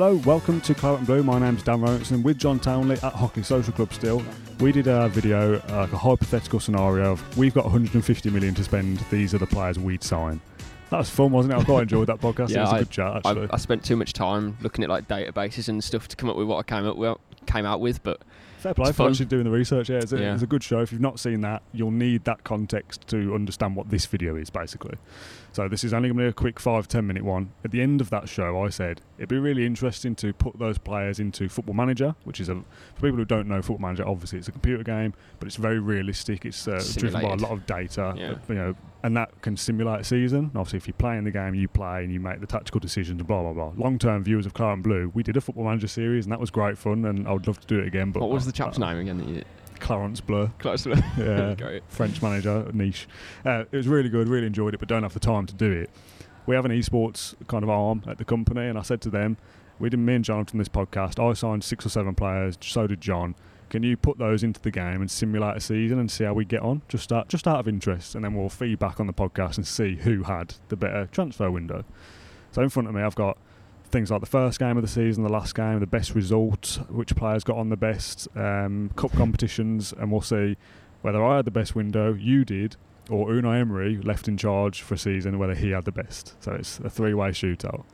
Hello, welcome to Claret and Blue. My name's Dan Rolinson with John Townley at Hockley Social Club still. We did a video, uh, like a hypothetical scenario of we've got 150 million to spend, these are the players we'd sign. That was fun, wasn't it? I quite enjoyed that podcast. it Yeah, was a I- good chat, I. I spent too much time looking at like databases and stuff to come up with what I came up with, came out with, but Fair play for actually doing the research. Yeah it's, a, Yeah. it's a good show. If you've not seen that, you'll need that context to understand what this video is, basically. So this is only going to be a quick five ten minute one. At the end of that show, I said it'd be really interesting to put those players into Football Manager, which is a for people who don't know Football Manager. Obviously, it's a computer game, but it's very realistic. It's uh, driven by a lot of data, Yeah. uh, you know, and that can simulate a season. Obviously, if you play in the game, you play and you make the tactical decisions. and Blah blah blah. Long term viewers of Claret and Blue, we did a Football Manager series, and that was great fun, and I would love to do it again. But what was I- the chap's I- name again? That you Clarence Blur. Yeah, French manager, niche. Uh, it was really good, really enjoyed it, but don't have the time to do it. We have an esports kind of arm at the company, and I said to them, we did me and John from this podcast. I signed six or seven players, so did John. Can you put those into the game and simulate a season and see how we get on? Just start, just out of interest, and then we'll feedback on the podcast and see who had the better transfer window. So in front of me, I've got things like the first game of the season, the last game, the best result, which players got on the best, um, cup competitions, and we'll see whether I had the best window, you did, or Unai Emery left in charge for a season, whether he had the best. So it's a three-way shootout.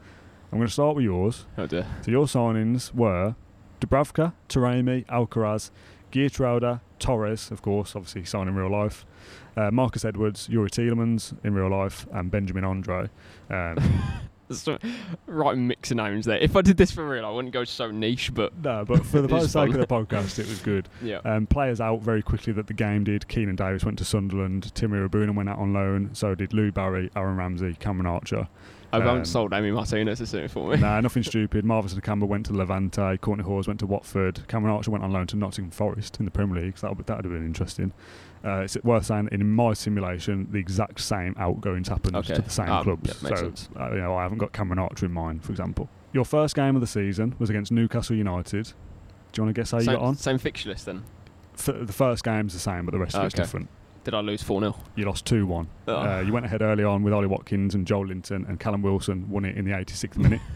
I'm going to start with yours. Oh dear. So your signings were Dubravka, Taremi, Alcaraz, Geertruida, Torres, of course, obviously signed in real life, uh, Marcus Edwards, Youri Tielemans in real life, and Benjamin Andre. Um, right mix of names there. If I did this for real, I wouldn't go so niche, but no, but for the sake of the podcast, it was good. yeah. Um, players out very quickly that the game did. Keinan Davis went to Sunderland. Tim Iroegbunam went out on loan. So did Louie Barry, Aaron Ramsey, Cameron Archer. I um, haven't sold Emi Martinez to it for me. nah, nothing stupid. Marvis Nakamba went to Levante. Cortney Hause went to Watford. Cameron Archer went on loan to Nottingham Forest in the Premier League. So that would, that would have been interesting. Uh, it's worth saying in my simulation, the exact same outgoings happened Okay. to the same Um, clubs. yeah, so uh, you know, I haven't got Cameron Archer in mind, for example. Your first game of the season was against Newcastle United. Do you want to guess how you got on? same fixture list then. F- the first game's the same, but the rest of it's Okay. different. Did I lose 4 0? You lost 2 1. Oh. Uh, you went ahead early on with Ollie Watkins and Joelinton, and Callum Wilson won it in the 86th minute.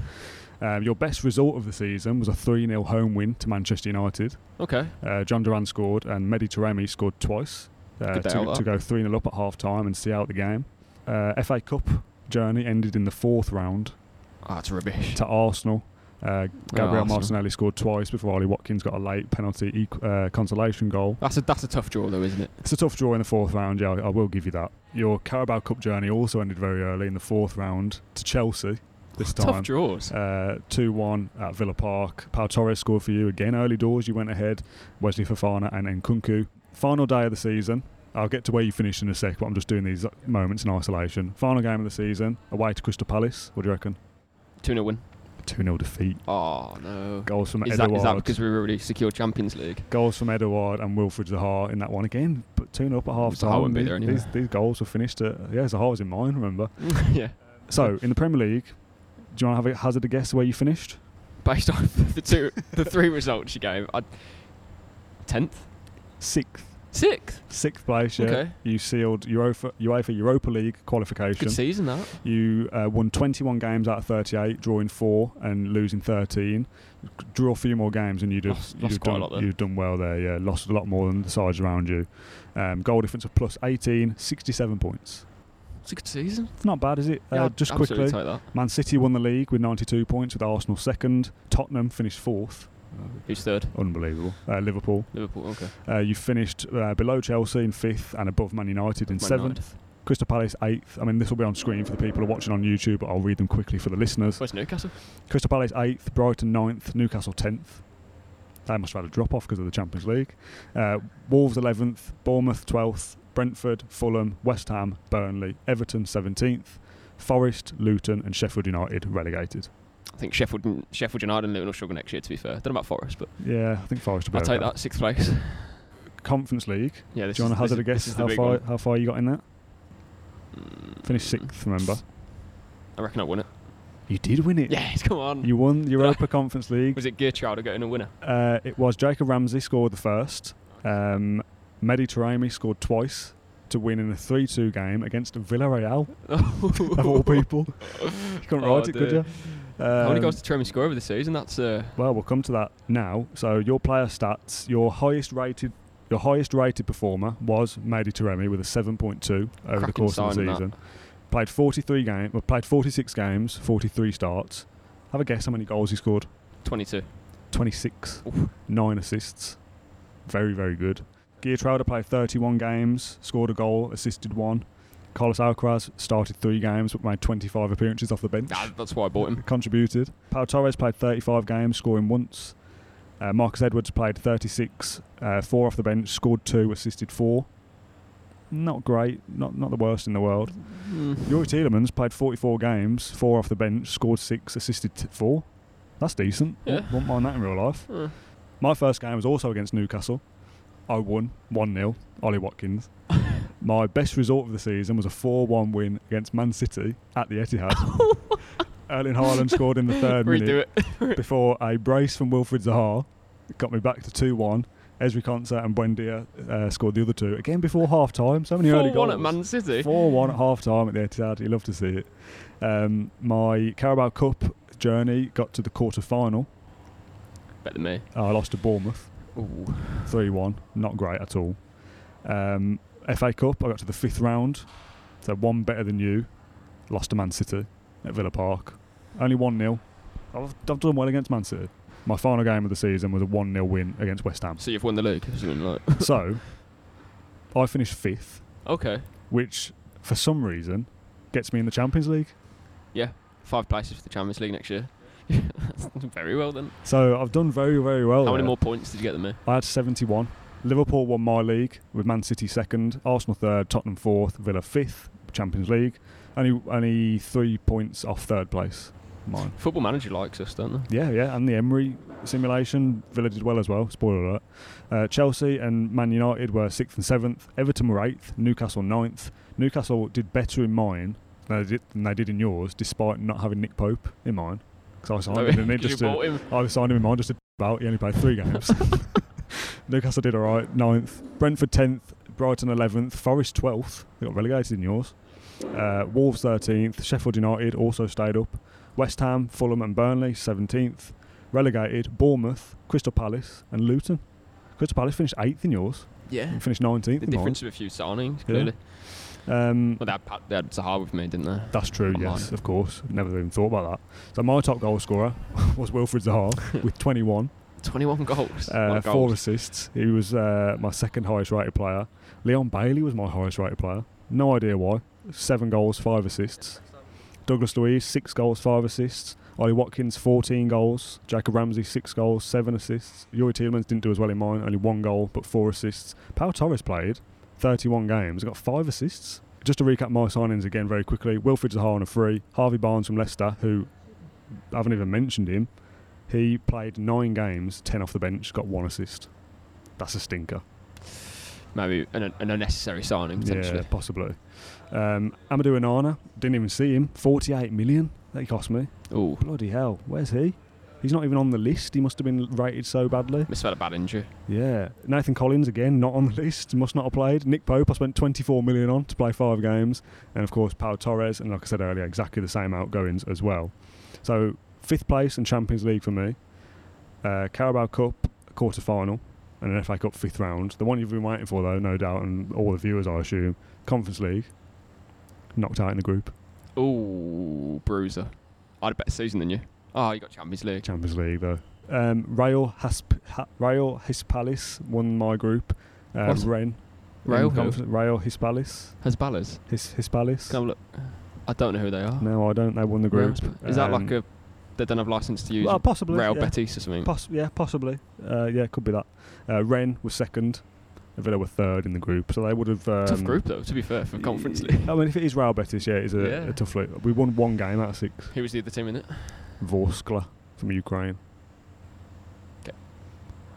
Um, your best result of the season was a 3 0 home win to Manchester United. Okay. Uh, Jhon Duran scored, and Mehdi Taremi scored twice uh, to, to go 3 0 up at half time and see out the game. Uh, FA Cup journey ended in the fourth round Oh, that's rubbish. to Arsenal. Uh, Gabriel Arsenal. Martinelli scored twice before Ollie Watkins got a late penalty uh, consolation goal. That's a that's a tough draw though, isn't it? It's a tough draw in the fourth round, yeah, I, I will give you that. Your Carabao Cup journey also ended very early in the fourth round to Chelsea this time. Tough draws. Uh, 2 1 at Villa Park. Pau Torres scored for you again. Early doors, you went ahead. Wesley Fofana and Nkunku. Final day of the season. I'll get to where you finished in a sec, but I'm just doing these moments in isolation. Final game of the season, away to Crystal Palace. What do you reckon? 2 0 win. 2 0 defeat. Oh, no. Goals from Is that, Edouard. is that because we've already secured Champions League? goals from Edouard and Wilfried Zaha in that one again, but 2 0 up at half time. wouldn't be These, there anyway. these, these goals were finished at. Yeah, Zaha was in mine, remember? yeah. So, in the Premier League, do you want to have a hazard a guess where you finished? Based on the two, the three results you gave, 10th? Sixth. 6th? Sixth place, yeah. Okay. You sealed UEFA, UEFA Europa League qualification. Good season, that. You uh, won 21 games out of 38, drawing four and losing 13. Draw a few more games and you'd have, Lost- you'd lost have quite a done, lot you'd have done well there. Yeah, lost a lot more than the sides around you. Um, goal difference of plus 18, 67 points. It's a good season. It's not bad, is it? Yeah, uh, just quickly. Man City won the league with 92 points, with Arsenal second. Tottenham finished fourth. Who's third? Unbelievable. Uh, Liverpool. Liverpool, okay. Uh, you finished uh, below Chelsea in fifth and above Man United in Man seventh. United. Crystal Palace eighth. I mean, this will be on screen for the people who are watching on YouTube, but I'll read them quickly for the listeners. Where's Newcastle? Crystal Palace eighth, Brighton ninth, Newcastle tenth. They must have had a drop off because of the Champions League. Uh, Wolves eleventh, Bournemouth twelfth, Brentford, Fulham, West Ham, Burnley, Everton seventeenth, Forest, Luton, and Sheffield United relegated. I think Sheffield and Sheffield United and Luton will struggle next year, to be fair. Don't know about Forest, but Yeah, I think Forest will I'll take okay. that. Sixth place. Conference League. Yeah, this Do you want to hazard a guess how far one. how far you got in that? Mm, Finished sixth, remember? I reckon I won it. You did win it. Yes, come on. You won the Europa Conference League. Was it Geertruida getting a winner? Uh, it was Jacob Ramsey scored the first. Um, Mehdi Taremi scored twice to win in a 3-2 game against Villarreal, of all people. You couldn't Oh, write it, could you? How many Um, goals did Taremi score over the season? That's uh, Well, we'll come to that now. So your player stats, your highest rated, your highest rated performer was Mehdi Taremi with a 7.2 over the course of the that. season. Played 43 games, well, played 46 games, 43 starts. Have a guess how many goals he scored? 22. 26. Oof. Nine assists. Very, very good. Geertruida played 31 games, scored a goal, assisted one. Carlos Alcaraz started three games but made 25 appearances off the bench. Ah, that's why I bought him. Contributed. Pau Torres played 35 games, scoring once. Uh, Marcus Edwards played 36, uh, four off the bench, scored two, assisted four. Not great, not not the worst in the world. Mm. Youri Tielemans played 44 games, four off the bench, scored six, assisted t- four. That's decent. Yeah. Won't- Won't mind that in real life. Uh, My first game was also against Newcastle. I won 1 0, Ollie Watkins. My best result of the season was a 4 1 win against Man City at the Etihad. Erling Haaland scored in the third redo minute it. before a brace from Wilfried Zaha got me back to 2 1. Ezri Konsa and Buendia uh, scored the other two. Again before half time. So many early 4 goals. 1 at Man City. 4 1 at half time at the Etihad. You love to see it. Um, my Carabao Cup journey got to the quarter final. Better than me. I lost to Bournemouth. 3 1. Not great at all. Um, FA Cup, I got to the fifth round. So one better than you. Lost to Man City at Villa Park. Only 1 0. I've, I've done well against Man City. My final game of the season was a 1 0 win against West Ham. So you've won the league like so I finished fifth, Okay. which for some reason gets me in the Champions League. Yeah. Five places for the Champions League next year. Very well then. So I've done very, very well. How many there. more points did you get than me? I had 71. Liverpool won my league with Man City second, Arsenal third, Tottenham fourth, Villa fifth, Champions League. Only only three points off third place. Mine. Football Manager likes us, don't they? Yeah, yeah, and the Emery simulation, Villa did well as well. Spoiler alert. Uh, Chelsea and Man United were sixth and seventh. Everton were eighth. Newcastle ninth. Newcastle did better in mine than they did, than they did in yours, despite not having Nick Pope in mine. Because I signed him in just you to, him. I signed him in mine just to about. He only played three games. Newcastle did all right, ninth. Brentford tenth. Brighton eleventh. Forest twelfth. They got relegated in yours. Uh, Wolves thirteenth. Sheffield United also stayed up. West Ham, Fulham, and Burnley seventeenth. Relegated. Bournemouth, Crystal Palace, and Luton. Crystal Palace finished eighth in yours. Yeah. and Finished nineteenth. The in mine. difference of a few signings, Yeah. clearly. Um, Well, they had, Pat- they had Zaha with me, didn't they? That's true, on yes, of course. Never even thought about that. So my top goal scorer was Wilfried Zaha with 21, 21 goals. uh, four goals? assists. He was uh, my second highest rated player. Leon Bailey was my highest rated player. No idea why. Seven goals, five assists. Douglas Luiz, six goals, five assists. Ollie Watkins, 14 goals. Jacob Ramsey, six goals, seven assists. Youri Tielemans didn't do as well in mine, only one goal, but four assists. Pau Torres played 31 games, got five assists. Just to recap my signings again very quickly Wilfried Zaha on a free. Harvey Barnes from Leicester, who I haven't even mentioned him. He played nine games, 10 off the bench, got one assist. That's a stinker. Maybe an, an unnecessary signing, potentially. Yeah, possibly. Um, Amadou Onana, didn't even see him. 48 million that he cost me. Ooh. Bloody hell, where's he? He's not even on the list. He must have been rated so badly. Must have had a bad injury. Yeah. Nathan Collins, again, not on the list. Must not have played. Nick Pope, I spent 24 million on to play five games. And of course, Pau Torres, and like I said earlier, exactly the same outgoings as well. So, fifth place in Champions League for me. Uh, Carabao Cup, quarter final. And an FA Cup fifth round. The one you've been waiting for, though, no doubt, and all the viewers, I assume. Conference League. Knocked out in the group. Ooh, bruiser. I had a better season than you. Oh, you got Champions League. Champions League, though. Um, Rayo, Hasp- ha- Rayo Hispalis won my group. Uh, What? Ren. Rayo in who? conference- Rayo Hispalis. Has His Hispalis. Come look. I don't know who they are. No, I don't. They won the group. Is that like Um, a? They don't have license to use Well, possibly. Real yeah. Betis or something. Poss- yeah, possibly. Uh, yeah, it could be that. Uh, Ren was second. Villa were third in the group, so they would have. Um, Tough group though, to be fair, for Conference League. I mean, if it is Real Betis, yeah, it's a, Yeah. a tough league. We won one game out of six. Who was the other team in it? Vorskla from Ukraine. 'Kay.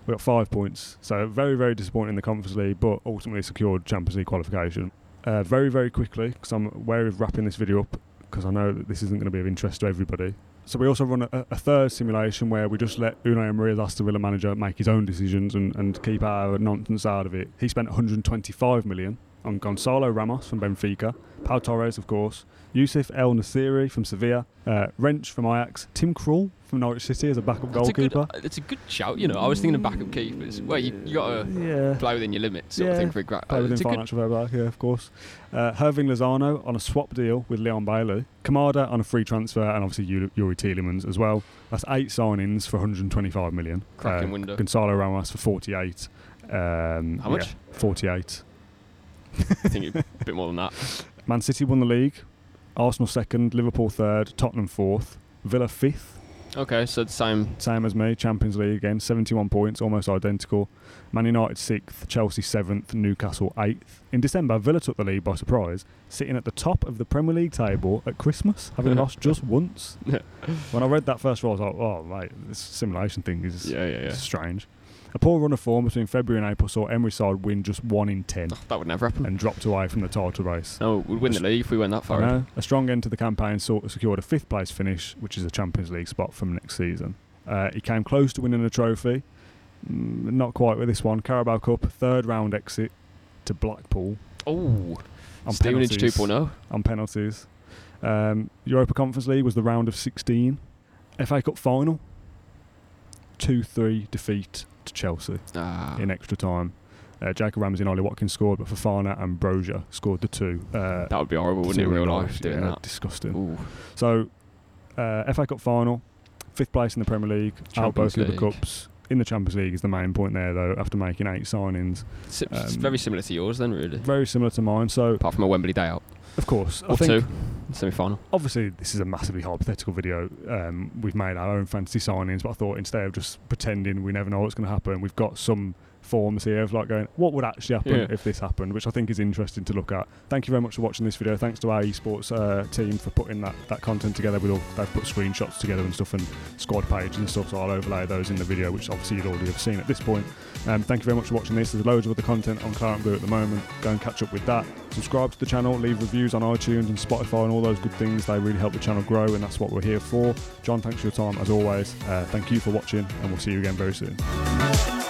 We got five points, so very, very disappointing in the Conference League, but ultimately secured Champions League qualification. Uh, very, very quickly, because I'm wary of wrapping this video up, because I know that this isn't going to be of interest to everybody. So we also run a, a third simulation where we just let Unai Emery, as Aston Villa manager, make his own decisions and, and keep our nonsense out of it. He spent 125 million on Gonzalo Ramos from Benfica, Pau Torres, of course, Youssef En-Nesyri from Sevilla, uh, Rensch from Ajax, Tim Krul from Norwich City as a backup That's a good. goalkeeper. It's a good shout. You know, I was thinking of backup keepers. Well, you, you got to yeah. play within your limits, sort Yeah, of thing for a gra- Play uh, within it's a good financial fair yeah, of course. Uh, Hirving Lozano on a swap deal with Leon Bailey. Kamada on a free transfer, and obviously Youri, Youri Tielemans as well. That's eight signings for 125 million. Cracking Uh, window. Gonzalo Ramos for 48. Um, How much? yeah, 48. I think a bit more than that. Man City won the league. Arsenal second, Liverpool third, Tottenham fourth, Villa fifth, Okay, so the same. same as me. Champions League again, 71 points, almost identical. Man United sixth, Chelsea seventh, Newcastle eighth. In December, Villa took the lead by surprise, sitting at the top of the Premier League table at Christmas, having lost just once. When I read that first I was like, "Oh, mate, this simulation thing is Yeah, yeah, yeah. strange." A poor run of form between February and April saw Emery side win just one in ten Oh, that would never happen. and dropped away from the title race. No, we'd win the league if we went that far. know. A strong end to the campaign saw, secured a fifth place finish, which is a Champions League spot from next season. Uh, he came close to winning a trophy, mm, not quite with this one. Carabao Cup, third round exit to Blackpool Oh, on Stevenage penalties. 2.0. On penalties. Um, Europa Conference League was the round of 16. FA Cup final, 2 3 defeat to Chelsea Ah, in extra time. Uh, Jacob Ramsey and Ollie Watkins scored, but Fofana and Brozier scored the two. Uh, that would be horrible, wouldn't it, in real in life, doing yeah, that? Disgusting. Ooh. So, uh, FA Cup final, fifth place in the Premier League, out both Champions of the cups. In the Champions League is the main point there, though. After making eight signings, it's Um, very similar to yours, then, really. very similar to mine. So, Apart from a Wembley day out. of course, I Or think two. Semi final. obviously this is a massively hypothetical video. Um, we've made our own fantasy signings, but I thought instead of just pretending we never know what's going to happen, we've got some forms here of like going, what would actually happen Yeah. if this happened, which I think is interesting to look at. Thank you very much for watching this video. Thanks to our esports uh, team for putting that, that content together. With all they've put screenshots together and stuff and squad pages and stuff. So I'll overlay those in the video, which obviously you'd already have seen at this point. Um, thank you very much for watching this. There's loads of other content on Claret Blue at the moment. Go and catch up with that. Subscribe to the channel, leave reviews on iTunes and Spotify and all those good things. They really help the channel grow, and that's what we're here for. John, thanks for your time as always. Uh, thank you for watching, and we'll see you again very soon.